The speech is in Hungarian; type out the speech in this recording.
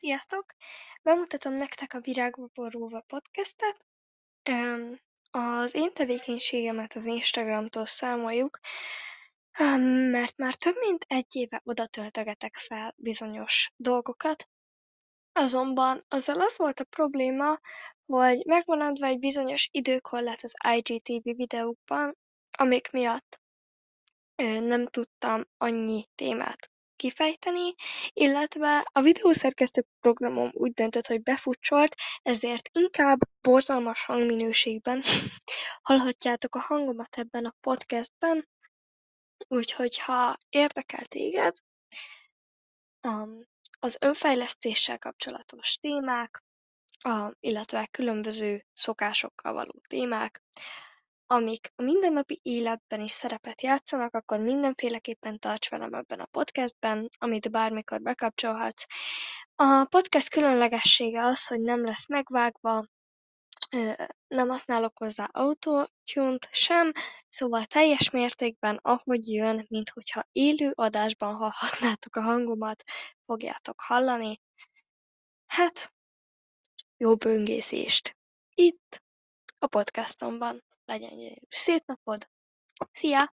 Sziasztok! Bemutatom nektek a Virágba borulva podcastet. Az én tevékenységemet az Instagramtól számoljuk, mert már több mint egy éve oda töltögetek fel bizonyos dolgokat. Azonban azzal az volt a probléma, hogy megvan egy bizonyos időkorlát az IGTV videókban, amik miatt nem tudtam annyi témát kifejteni, illetve a videószerkesztő programom úgy döntött, hogy befutcsolt, ezért inkább borzalmas hangminőségben hallhatjátok a hangomat ebben a podcastben, úgyhogy ha érdekel téged, az önfejlesztéssel kapcsolatos témák, a, illetve különböző szokásokkal való témák, amik a mindennapi életben is szerepet játszanak, akkor mindenféleképpen tarts velem ebben a podcastben, amit bármikor bekapcsolhatsz. A podcast különlegessége az, hogy nem lesz megvágva, nem használok hozzá autotune sem, szóval teljes mértékben ahogy jön, mint hogyha élő adásban hallhatnátok a hangomat, fogjátok hallani. Hát, jó böngészést! Itt, a podcastomban legyen gyönyörű szép napod! Szia!